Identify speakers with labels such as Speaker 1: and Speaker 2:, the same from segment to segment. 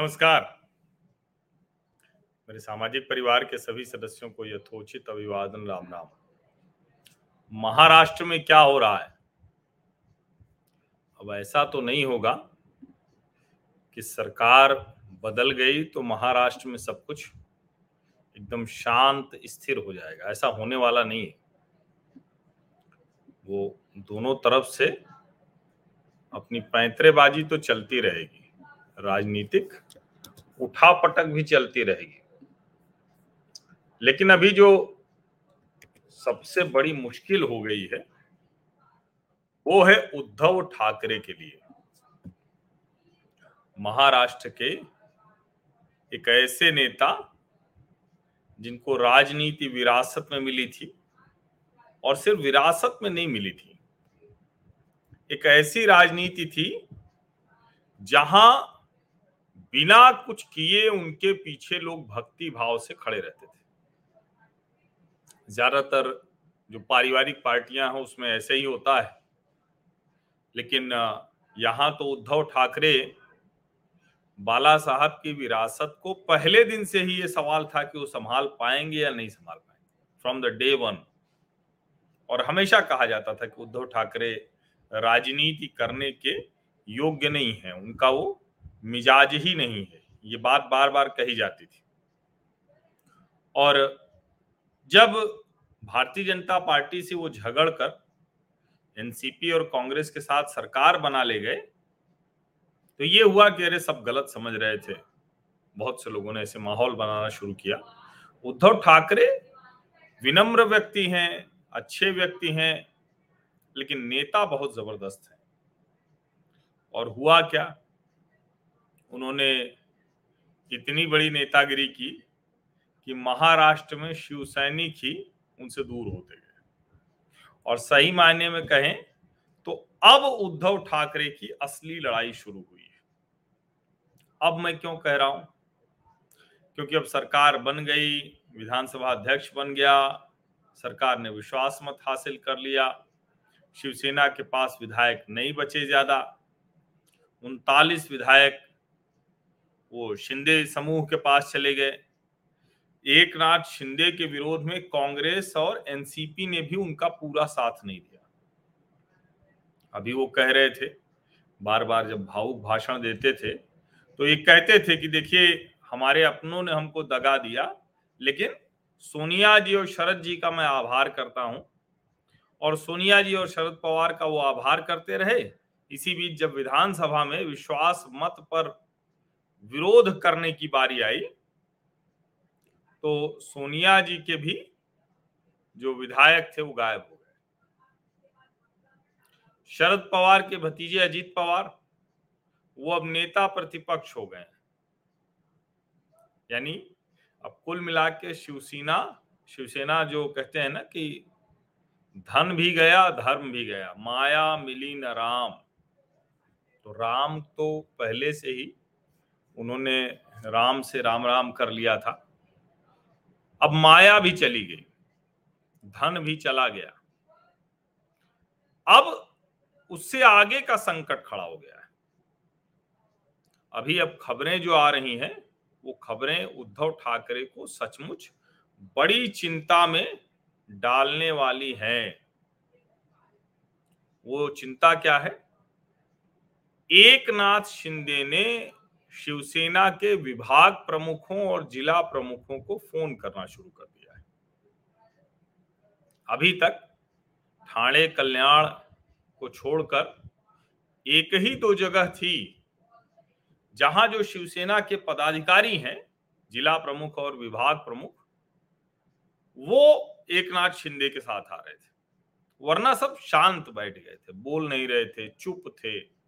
Speaker 1: नमस्कार। मेरे सामाजिक परिवार के सभी सदस्यों को यथोचित अभिवादन, राम राम। महाराष्ट्र में क्या हो रहा है? अब ऐसा तो नहीं होगा कि सरकार बदल गई तो महाराष्ट्र में सब कुछ एकदम शांत, स्थिर हो जाएगा। ऐसा होने वाला नहीं है। वो दोनों तरफ़ से अपनी पैंतरेबाजी तो चलती रहेगी। राजनीतिक उठापटक भी चलती रहेगी। लेकिन अभी जो सबसे बड़ी मुश्किल हो गई है, वो है उद्धव ठाकरे के लिए। महाराष्ट्र के एक ऐसे नेता जिनको राजनीति, विरासत में मिली थी और सिर्फ़ विरासत में नहीं मिली थी। एक ऐसी राजनीति थी जहाँ बिना कुछ किए उनके पीछे लोग भक्ति भाव से खड़े रहते थे। ज़्यादातर जो पारिवारिक पार्टियाँ हैं, उसमें ऐसे ही होता है। लेकिन यहाँ तो उद्धव ठाकरे बाला साहब की विरासत को पहले दिन से ही ये सवाल था कि वो संभाल पाएँगे या नहीं संभाल पाएँगे। फ्रॉम द डे वन और हमेशा कहा जाता था कि उद्धव ठाकरे राजनीति करने के योग्य नहीं है। उनका वो मिजाज ही नहीं है। ये बात बार बार कही जाती थी। और जब भारतीय जनता पार्टी से वो झगड़ कर एनसीपी और कांग्रेस के साथ सरकार बना ले गए तो ये हुआ कि अरे सब गलत समझ रहे थे। बहुत से लोगों ने ऐसे माहौल बनाना शुरू किया। उद्धव ठाकरे विनम्र व्यक्ति हैं, अच्छे व्यक्ति हैं, लेकिन नेता बहुत ज़बरदस्त है। और हुआ क्या? उन्होंने इतनी बड़ी नेतागिरी की कि महाराष्ट्र में शिवसैनिक ही उनसे दूर होते गए। और सही मायने में कहें तो अब उद्धव ठाकरे की असली लड़ाई शुरू हुई है। अब मैं क्यों कह रहा हूँ? क्योंकि अब सरकार बन गई, विधानसभा अध्यक्ष बन गया, सरकार ने विश्वास मत हासिल कर लिया, शिवसेना के पास विधायक नहीं बचे ज़्यादा, उनतालीस विधायक वो शिंदे समूह के पास चले गए। एक नाथ शिंदे के विरोध में कांग्रेस और एनसीपी ने भी उनका पूरा साथ नहीं दिया। अभी वो कह रहे थे बार बार जब भावुक भाषण देते थे तो ये कहते थे कि देखिए, हमारे अपनों ने हमको दगा दिया, लेकिन सोनिया जी और शरद जी का मैं आभार करता हूँ, और सोनिया जी और शरद पवार का वो आभार करते रहे। इसी बीच जब विधानसभा में विश्वास मत पर विरोध करने की बारी आई तो सोनिया जी के भी जो विधायक थे वो गायब हो गए। शरद पवार के भतीजे अजीत पवार, वो अब नेता प्रतिपक्ष हो गए यानी अब कुल मिला के शिवसेना शिवसेना जो कहते हैं ना कि धन भी गया, धर्म भी गया, माया मिली न राम। तो राम तो पहले से ही उन्होंने राम से राम राम कर लिया था। अब माया भी चली गई, धन भी चला गया। अब उससे आगे का संकट खड़ा हो गया है। अभी अब खबरें जो आ रही हैं, वो खबरें उद्धव ठाकरे को सचमुच बड़ी चिंता में डालने वाली हैं। वो चिंता क्या है? एक नाथ शिंदे ने शिवसेना के विभाग प्रमुखों और जिला प्रमुखों को फ़ोन करना शुरू कर दिया है। अभी तक ठाणे कल्याण को छोड़कर एक ही दो जगह थी, जहाँ जो शिवसेना के पदाधिकारी हैं, जिला प्रमुख और विभाग प्रमुख, वो एक नाथ शिंदे के साथ आ रहे थे। वरना सब शांत बैठ गए थे, बोल नहीं रहे थे, चुप थे।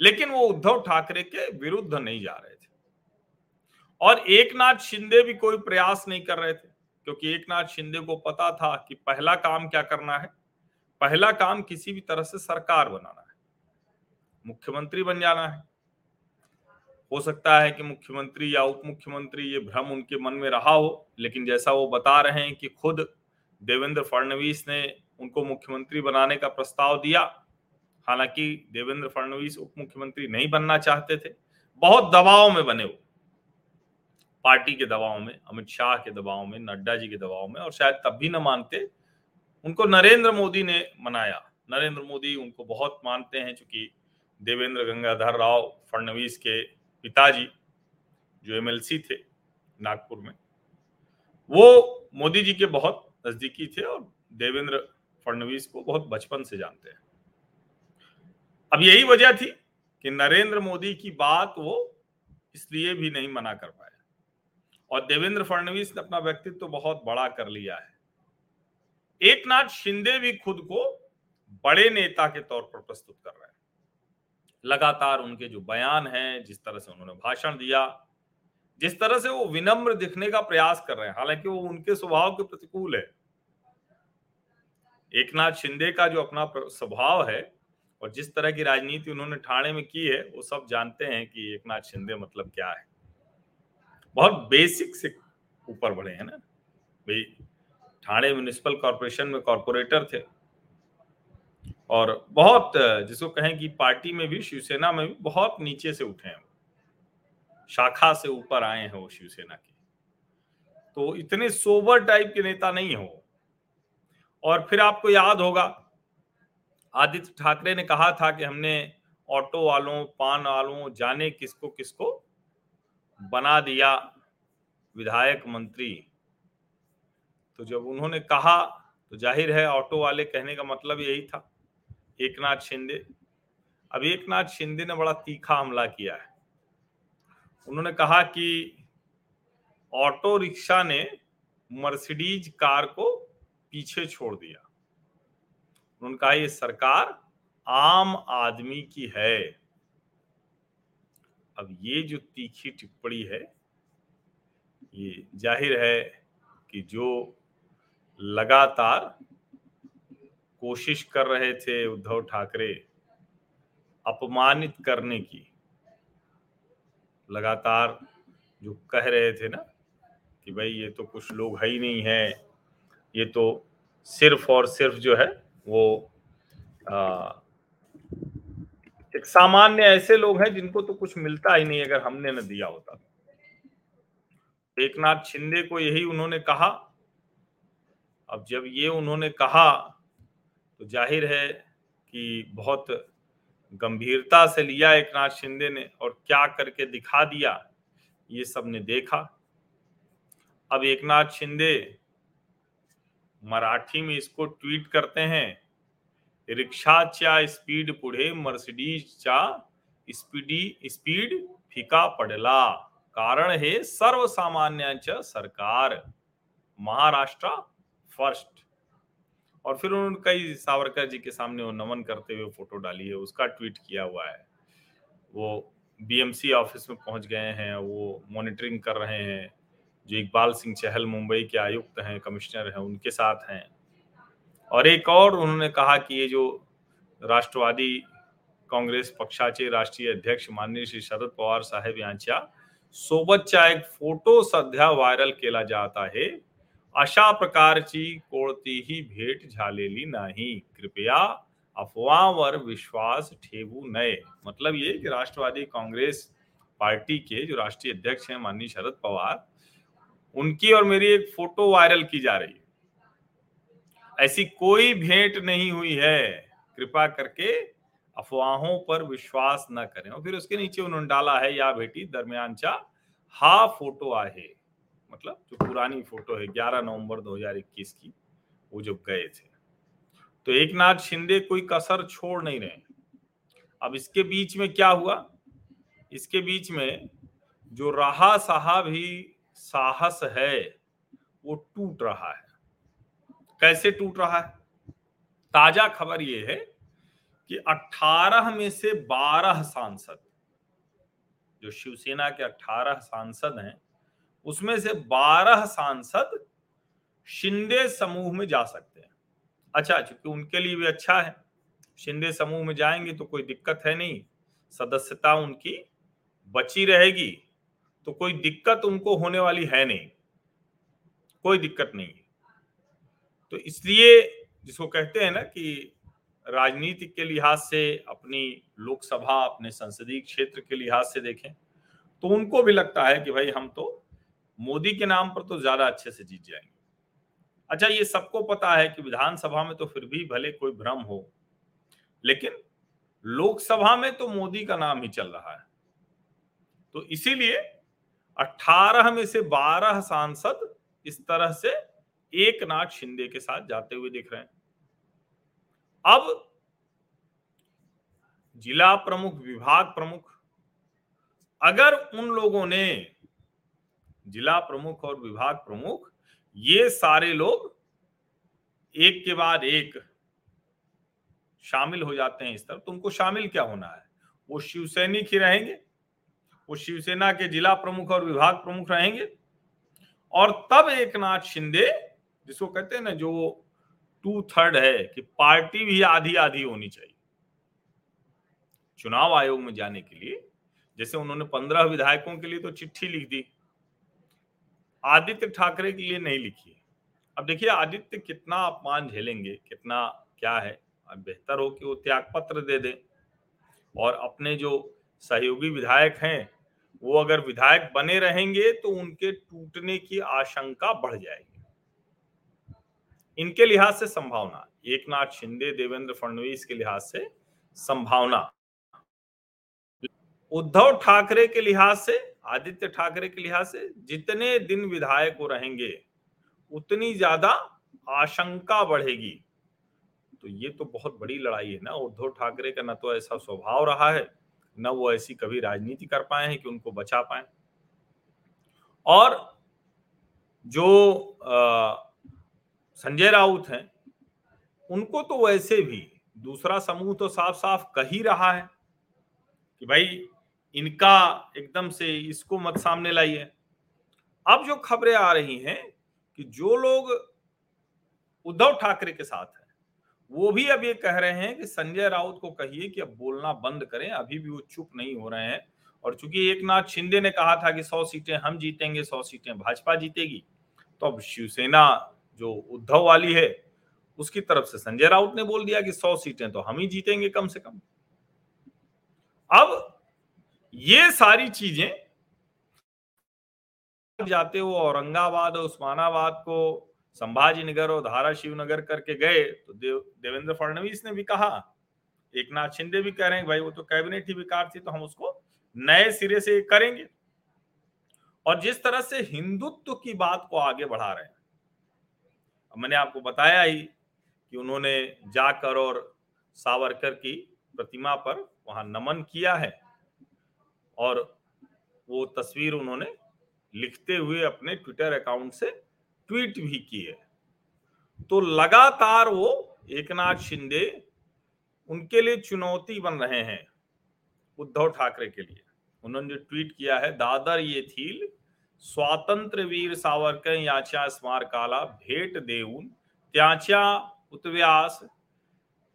Speaker 1: लेकिन वो उद्धव ठाकरे के विरुद्ध नहीं जा रहे थे। और एक नाथ शिंदे भी कोई प्रयास नहीं कर रहे थे, क्योंकि एक नाथ शिंदे को पता था कि पहला काम क्या करना है। पहला काम किसी भी तरह से सरकार बनाना है। मुख्यमंत्री बन जाना है। हो सकता है कि मुख्यमंत्री या उप मुख्यमंत्री ये भ्रम उनके मन में रहा हो, लेकिन जैसा वो बता रहे हैं कि खुद देवेंद्र फडणवीस ने उनको मुख्यमंत्री बनाने का प्रस्ताव दिया हालाँकि देवेंद्र फडणवीस उप मुख्यमंत्री नहीं बनना चाहते थे। बहुत दबाव में बने हुए पार्टी के दबाव में, अमित शाह के दबाव में, नड्डा जी के दबाव में, और शायद तब भी न मानते, उनको नरेंद्र मोदी ने मनाया। नरेंद्र मोदी उनको बहुत मानते हैं, चूँकि देवेंद्र गंगाधर राव फडणवीस के पिताजी, जो एमएलसी थे नागपुर में, वो मोदी जी के बहुत नजदीकी थे और देवेंद्र फडणवीस को बहुत बचपन से जानते हैं। अब यही वजह थी कि नरेंद्र मोदी की बात वो इसलिए भी नहीं मना कर पाए। और देवेंद्र फडणवीस ने अपना व्यक्तित्व तो बहुत बड़ा कर लिया है। एक नाथ शिंदे भी खुद को बड़े नेता के तौर पर प्रस्तुत कर रहे हैं। लगातार उनके जो बयान हैं, जिस तरह से उन्होंने भाषण दिया, जिस तरह से वो विनम्र दिखने का प्रयास कर रहे हैं, हालाँकि वो उनके स्वभाव के प्रतिकूल है। एक नाथ शिंदे का जो अपना स्वभाव है और जिस तरह की राजनीति उन्होंने ठाणे में की है, वो सब जानते हैं कि एक नाथ शिंदे मतलब क्या है। बहुत बेसिक से ऊपर बढ़े हैं ना। भाई, ठाणे म्यूनिसिपल कॉरपोरेशन में कॉरपोरेटर थे। और बहुत, जिसको कहें कि पार्टी में भी, शिवसेना में भी बहुत नीचे से उठे हैं। शाखा से ऊपर आए हैं वो शिवसेना के। तो इतने सोबर टाइप के नेता नहीं हो। और फिर आपको याद होगा आदित्य ठाकरे ने कहा था कि हमने ऑटो वालों, पान वालों, जाने किसको किसको बना दिया विधायक मंत्री। तो जब उन्होंने कहा तो ज़ाहिर है ऑटो वाले कहने का मतलब यही था एक नाथ शिंदे। अब एक नाथ शिंदे ने बड़ा तीखा हमला किया है। उन्होंने कहा कि ऑटो रिक्शा ने मर्सिडीज कार को पीछे छोड़ दिया। उन्होंने कहा ये सरकार आम आदमी की है। अब ये जो तीखी टिप्पणी है, ये ज़ाहिर है कि जो लगातार कोशिश कर रहे थे उद्धव ठाकरे अपमानित करने की, लगातार जो कह रहे थे ना कि भाई ये तो कुछ लोग है ही नहीं है, ये तो सिर्फ़ और सिर्फ़ जो है वो आ, एक सामान्य ऐसे लोग हैं जिनको तो कुछ मिलता ही नहीं अगर हमने न दिया होता एक नाथ शिंदे को यही उन्होंने कहा। अब जब ये उन्होंने कहा तो ज़ाहिर है कि बहुत गंभीरता से लिया एक नाथ शिंदे ने और क्या करके दिखा दिया ये सबने देखा। अब एक नाथ शिंदे मराठी में इसको ट्वीट करते हैं। रिक्षाच्या स्पीड पुढे मर्सिडीजच्या स्पीडी, स्पीड फिका पडला। कारण हे सर्वसामान्यांचं सरकार। महाराष्ट्र फ़र्स्ट। और फिर उन्होंने कई सावरकर जी के सामने वो नमन करते हुए फ़ोटो डाली है, उसका ट्वीट किया हुआ है। वो बीएमसी ऑफ़िस में पहुँच गए हैं, वो मॉनिटरिंग कर रहे हैं। जो इकबाल सिंह चहल मुंबई के आयुक्त हैं, कमिश्नर हैं, उनके साथ हैं। और एक और उन्होंने कहा कि ये जो राष्ट्रवादी काँग्रेस पक्षाचे राष्ट्रीय अध्यक्ष माननीय श्री शरद पवार साहेब यांच्या सोबतचा एक फ़ोटो सध्या व्हायरल केला जात आहे. अशा प्रकारची कोणतीही भेट झालेली नाही. कृपया अफवाहवर विश्वास ठेवू नये. मतलब ये कि राष्ट्रवादी कांग्रेस पार्टी के जो राष्ट्रीय अध्यक्ष हैं, माननीय शरद पवार उनकी और मेरी एक फ़ोटो वायरल की जा रही है। ऐसी कोई भेंट नहीं हुई है। कृपा करके अफवाहों पर विश्वास न करें। और फिर उसके नीचे उन्होंने डाला है, या भेटी दरमियानचा हा फ़ोटो आहे। मतलब जो पुरानी फ़ोटो है 11 नवंबर 2021 की, वो जब गए थे। तो एक नाथ शिंदे कोई कसर छोड़ नहीं रहे अब इसके बीच में क्या हुआ? इसके बीच में जो रहा साहब ही साहस है, वो टूट रहा है। कैसे टूट रहा है? ताज़ा खबर ये है कि 18 में से 12 सांसद, जो शिवसेना के 18 सांसद हैं, उसमें से 12 सांसद शिंदे समूह में जा सकते हैं। अच्छा क्योंकि उनके लिए भी अच्छा है, शिंदे समूह में जाएँगे तो कोई दिक्कत है नहीं, सदस्यता उनकी बची रहेगी। तो कोई दिक्कत उनको होने वाली है नहीं। कोई दिक्कत नहीं। है तो इसलिए जिसको कहते हैं ना कि राजनीति के लिहाज से, अपनी लोकसभा, अपने संसदीय क्षेत्र के लिहाज से देखें तो उनको भी लगता है कि भाई हम तो मोदी के नाम पर तो ज़्यादा अच्छे से जीत जाएँगे। अच्छा ये सबको पता है कि विधानसभा में तो फिर भी भले कोई भ्रम हो, लेकिन लोकसभा में तो मोदी का नाम ही चल रहा है। तो इसीलिए 18 में से 12 सांसद इस तरह से एक नाथ शिंदे के साथ जाते हुए दिख रहे हैं। अब जिला प्रमुख, विभाग प्रमुख, अगर उन लोगों ने, जिला प्रमुख और विभाग प्रमुख, ये सारे लोग एक के बाद एक शामिल हो जाते हैं इस तरफ़ तो उनको शामिल क्या होना है? वो शिवसैनिक ही रहेंगे। वो शिवसेना के जिला प्रमुख और विभाग प्रमुख रहेंगे। और तब एक नाथ शिंदे, जिसको कहते हैं ना, जो टू थर्ड है, कि पार्टी भी आधी आधी होनी चाहिए। चुनाव आयोग में जाने के लिए, जैसे उन्होंने पंद्रह विधायकों के लिए तो चिट्ठी लिख दी। आदित्य ठाकरे के लिए नहीं लिखी। अब देखिए, आदित्य कितना अपमान झेलेंगे, कितना क्या है, अब बेहतर हो कि वो त्याग पत्र दे दें। और अपने जो सहयोगी विधायक हैं वो अगर विधायक बने रहेंगे तो उनके टूटने की आशंका बढ़ जाएगी। इनके लिहाज से संभावना एक नाथ शिंदे, देवेंद्र फडणवीस के लिहाज से संभावना। उद्धव ठाकरे के लिहाज से, आदित्य ठाकरे के लिहाज से जितने दिन विधायक वो रहेंगे, उतनी ज़्यादा आशंका बढ़ेगी। तो ये तो बहुत बड़ी लड़ाई है ना, उद्धव ठाकरे का ना तो ऐसा स्वभाव रहा है न वो ऐसी कभी राजनीति कर पाए हैं कि उनको बचा पाए। और जो संजय राउत हैं, उनको तो वैसे भी दूसरा समूह तो साफ़ साफ़ कह ही रहा है कि भाई, इनका एकदम से इसको मत सामने लाइए। अब जो खबरें आ रही हैं कि जो लोग उद्धव ठाकरे के साथ वो भी अब ये कह रहे हैं कि संजय राउत को कहिए कि अब बोलना बंद करें, अभी भी वो चुप नहीं हो रहे हैं। और चूँकि एक नाथ शिंदे ने कहा था कि सौ सीटें हम जीतेंगे, सौ सीटें भाजपा जीतेगी तो अब शिवसेना जो उद्धव वाली है, उसकी तरफ़ से संजय राउत ने बोल दिया कि सौ सीटें तो हम ही जीतेंगे कम से कम। अब ये सारी चीज़ें, जाते हो औरंगाबाद और उस्मानाबाद को संभाजी नगर और धारा शिवनगर करके गए तो देव, देवेंद्र फडणवीस ने भी कहा एक नाथ शिंदे भी कह रहे हैं, भाई वो तो कैबिनेट ही बेकार थी तो हम उसको नए सिरे से करेंगे। और जिस तरह से हिंदुत्व की बात को आगे बढ़ा रहे हैं मैंने आपको बताया ही कि उन्होंने जाकर और सावरकर की प्रतिमा पर वहाँ नमन किया है, और वो तस्वीर उन्होंने लिखते हुए अपने ट्विटर अकाउंट से ट्वीट भी किए तो लगातार वो एकनाथ शिंदे उनके लिए चुनौती बन रहे हैं उद्धव ठाकरे के लिए। उन्होंने जो ट्वीट किया है, दादर ये थील स्वातंत्र्य वीर सावरकर याच्या स्मारकाला भेट देऊन त्याच्या उत्व्यास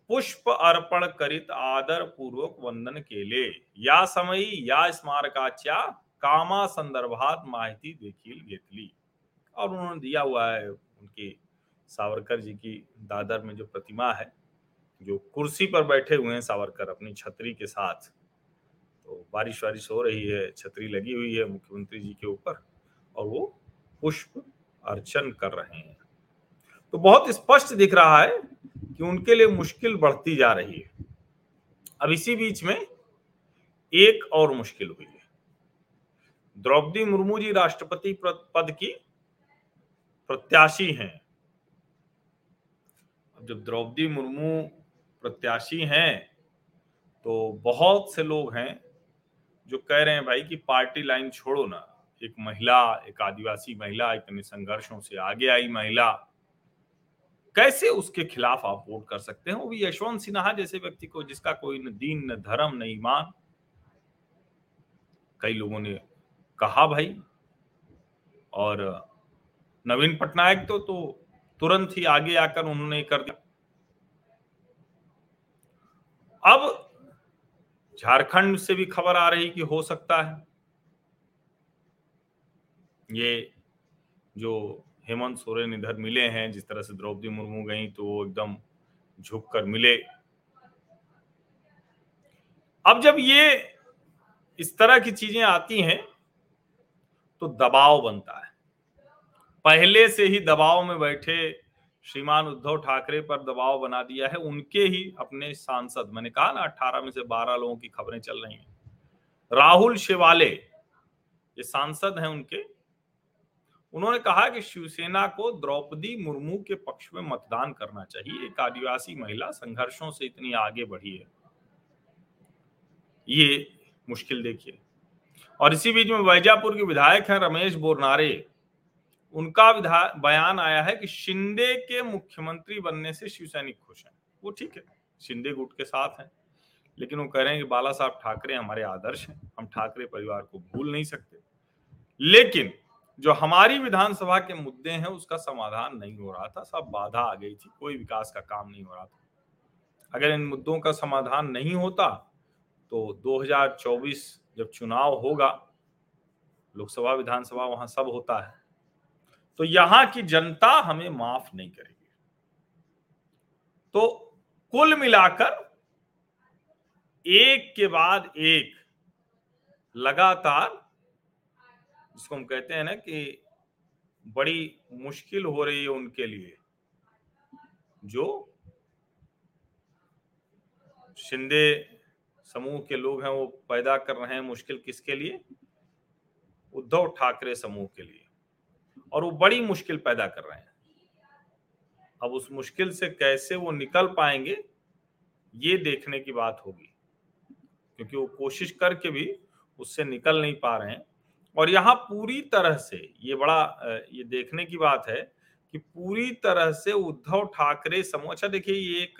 Speaker 1: पुष्प अर्पण करीत आदर पूर्वक वंदन केले. या समयी या स्मारकाच्या कामा संदर्भात माहिती देखील घेतली. और उन्होंने दिया हुआ है उनकी सावरकर जी की दादर में जो प्रतिमा है, जो कुर्सी पर बैठे हुए हैं सावरकर अपनी छतरी के साथ। तो बारिश वारिश हो रही है, छतरी लगी हुई है मुख्यमंत्री जी के ऊपर और वो पुष्प अर्चन कर रहे हैं। तो बहुत स्पष्ट दिख रहा है कि उनके लिए मुश्किल बढ़ती जा रही है। अब इसी बीच में एक और मुश्किल हुई है। द्रौपदी मुर्मू जी राष्ट्रपति पद की प्रत्याशी हैं। जब द्रौपदी मुर्मू प्रत्याशी हैं तो बहुत से लोग हैं जो कह रहे हैं, भाई, कि पार्टी लाइन छोड़ो ना। एक महिला, एक आदिवासी महिला, इतने संघर्षों से आगे आई महिला। कैसे उसके खिलाफ आप वोट कर सकते हैं? वो भी यशवंत सिन्हा जैसे व्यक्ति को, जिसका कोई न दीन, न धर्म, न ईमान। कई लोगों ने कहा, भाई, और नवीन पटनायक तो तो तुरंत ही आगे आकर उन्होंने कर दिया। अब झारखंड से भी खबर आ रही कि हो सकता है ये जो हेमंत सोरेन इधर मिले हैं, जिस तरह से द्रौपदी मुर्मू गई तो वो एकदम झुक कर मिले। अब जब ये इस तरह की चीज़ें आती हैं तो दबाव बनता है। पहले से ही दबाव में बैठे श्रीमान उद्धव ठाकरे पर दबाव बना दिया है। उनके ही अपने सांसद, मैंने कहा ना अट्ठारह में से बारह लोगों की खबरें चल रही हैं। राहुल शिवाले, ये सांसद हैं उनके। उन्होंने कहा कि शिवसेना को द्रौपदी मुर्मू के पक्ष में मतदान करना चाहिए। एक आदिवासी महिला संघर्षों से इतनी आगे बढ़ी है। ये मुश्किल देखिए। और इसी बीच में वैजापुर के विधायक हैं रमेश बोरनारे। उनका बयान आया है कि शिंदे के मुख्यमंत्री बनने से शिव सैनिक खुश हैं। वो ठीक है, शिंदे गुट के साथ हैं। लेकिन वो कह रहे हैं कि बाला साहब ठाकरे हमारे आदर्श हैं, हम ठाकरे परिवार को भूल नहीं सकते। लेकिन जो हमारी विधानसभा के मुद्दे हैं, उसका समाधान नहीं हो रहा था, सब बाधा आ गई थी, कोई विकास का काम नहीं हो रहा था। अगर इन मुद्दों का समाधान नहीं होता तो 2024 जब चुनाव होगा, लोकसभा, विधानसभा, वहाँ सब होता है। तो यहाँ की जनता हमें माफ़ नहीं करेगी। तो कुल मिलाकर एक के बाद एक लगातार जिसको हम कहते हैं ना कि बड़ी मुश्किल हो रही है उनके लिए, जो शिंदे समूह के लोग हैं, वो पैदा कर रहे हैं मुश्किल किसके लिए? उद्धव ठाकरे समूह के लिए। और वो बड़ी मुश्किल पैदा कर रहे हैं। अब उस मुश्किल से कैसे वो निकल पाएँगे, ये देखने की बात होगी। क्योंकि वो कोशिश करके भी उससे निकल नहीं पा रहे हैं। और यहाँ पूरी तरह से ये बड़ा ये देखने की बात है कि पूरी तरह से उद्धव ठाकरे समूह अच्छा देखिए ये एक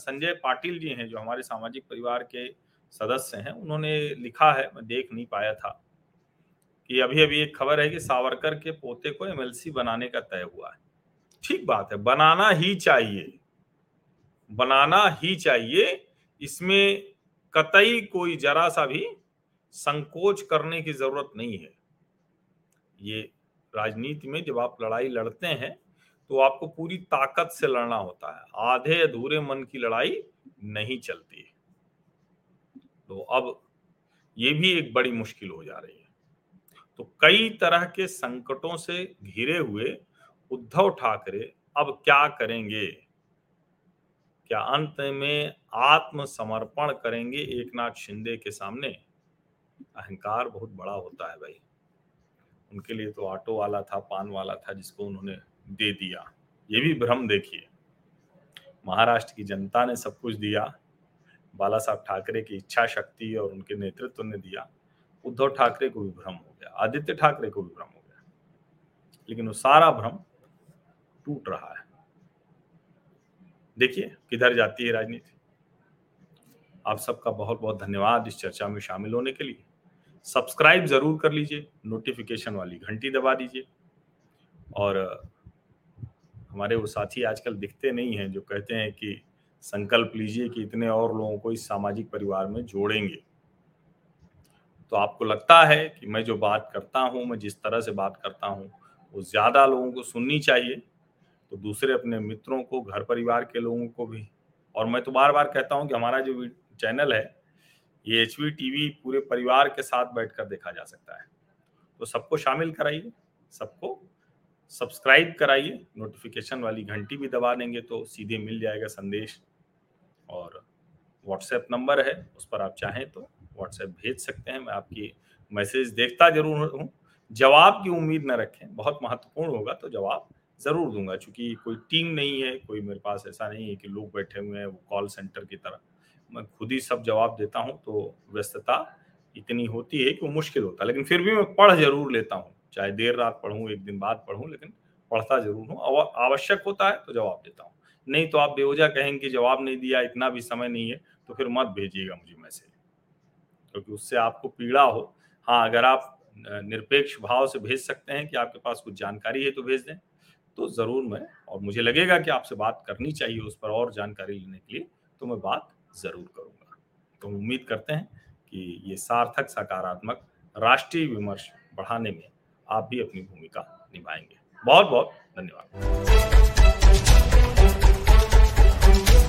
Speaker 1: संजय पाटिल जी हैं जो हमारे सामाजिक परिवार के सदस्य हैं, उन्होंने लिखा है, मैं देख नहीं पाया था। कि अभी अभी एक खबर है कि सावरकर के पोते को एमएलसी बनाने का तय हुआ है। ठीक बात है, बनाना ही चाहिए। बनाना ही चाहिए। इसमें कतई कोई जरा सा भी संकोच करने की ज़रूरत नहीं है। ये राजनीति में जब आप लड़ाई लड़ते हैं तो आपको पूरी ताकत से लड़ना होता है। आधे अधूरे मन की लड़ाई नहीं चलती। तो अब ये भी एक बड़ी मुश्किल हो जा रही है। तो कई तरह के संकटों से घिरे हुए उद्धव ठाकरे अब क्या करेंगे? क्या अंत में आत्मसमर्पण करेंगे एक नाथ शिंदे के सामने? अहंकार बहुत बड़ा होता है भाई। उनके लिए तो ऑटो वाला था, पान वाला था, जिसको उन्होंने दे दिया। ये भी भ्रम देखिए। महाराष्ट्र की जनता ने सब कुछ दिया। बाला साहब ठाकरे की इच्छा शक्ति और उनके नेतृत्व ने दिया। उद्धव ठाकरे को भी भ्रम हो गया, आदित्य ठाकरे को भी भ्रम हो गया। लेकिन वो सारा भ्रम टूट रहा है। देखिए, किधर जाती है राजनीति? आप सबका बहुत बहुत धन्यवाद इस चर्चा में शामिल होने के लिए। सब्सक्राइब ज़रूर कर लीजिए, नोटिफिकेशन वाली घंटी दबा दीजिए। और, हमारे वो साथी आजकल दिखते नहीं हैं जो कहते हैं कि संकल्प लीजिए कि इतने और लोगों को इस सामाजिक परिवार में जोड़ेंगे। तो आपको लगता है कि मैं जो बात करता हूँ, मैं जिस तरह से बात करता हूँ, वो ज़्यादा लोगों को सुननी चाहिए। तो दूसरे अपने मित्रों को, घर परिवार के लोगों को भी। और मैं तो बार बार कहता हूँ कि हमारा जो चैनल है, ये एच टीवी पूरे परिवार के साथ बैठकर देखा जा सकता है। तो सबको शामिल कराइए, सबको सब्सक्राइब कराइए, नोटिफिकेशन वाली घंटी भी दबा देंगे तो सीधे मिल जाएगा संदेश। और व्हाट्सएप नंबर है, उस पर आप चाहें तो व्हाट्सएप भेज सकते हैं। मैं आपकी मैसेज देखता ज़रूर हूँ। जवाब की उम्मीद न रखें। बहुत महत्वपूर्ण होगा तो जवाब ज़रूर दूँगा। क्योंकि कोई टीम नहीं है, कोई मेरे पास ऐसा नहीं है कि लोग बैठे हुए हैं, वो कॉल सेंटर की तरह। मैं खुद ही सब जवाब देता हूँ तो व्यस्तता इतनी होती है कि वो मुश्किल होता है। लेकिन फिर भी मैं पढ़ ज़रूर लेता हूँ। चाहे देर रात पढ़ूँ, एक दिन बाद पढ़ूँ, लेकिन पढ़ता ज़रूर हूँ। आवश्यक होता है तो जवाब देता हूँ। नहीं तो आप बेवजह कहेंगे जवाब नहीं दिया, इतना भी समय नहीं है तो फिर मत भेजिएगा मुझे मैसेज। क्योंकि उससे आपको पीड़ा हो। हाँ अगर आप निरपेक्ष भाव से भेज सकते हैं कि आपके पास कुछ जानकारी है तो भेज दें। तो ज़रूर मैं, और मुझे लगेगा कि आपसे बात करनी चाहिए उस पर और जानकारी लेने के लिए तो मैं बात ज़रूर करूँगा। तो उम्मीद करते हैं कि ये सार्थक, सकारात्मक, राष्ट्रीय विमर्श बढ़ाने में आप भी अपनी भूमिका निभाएँगे। बहुत बहुत धन्यवाद।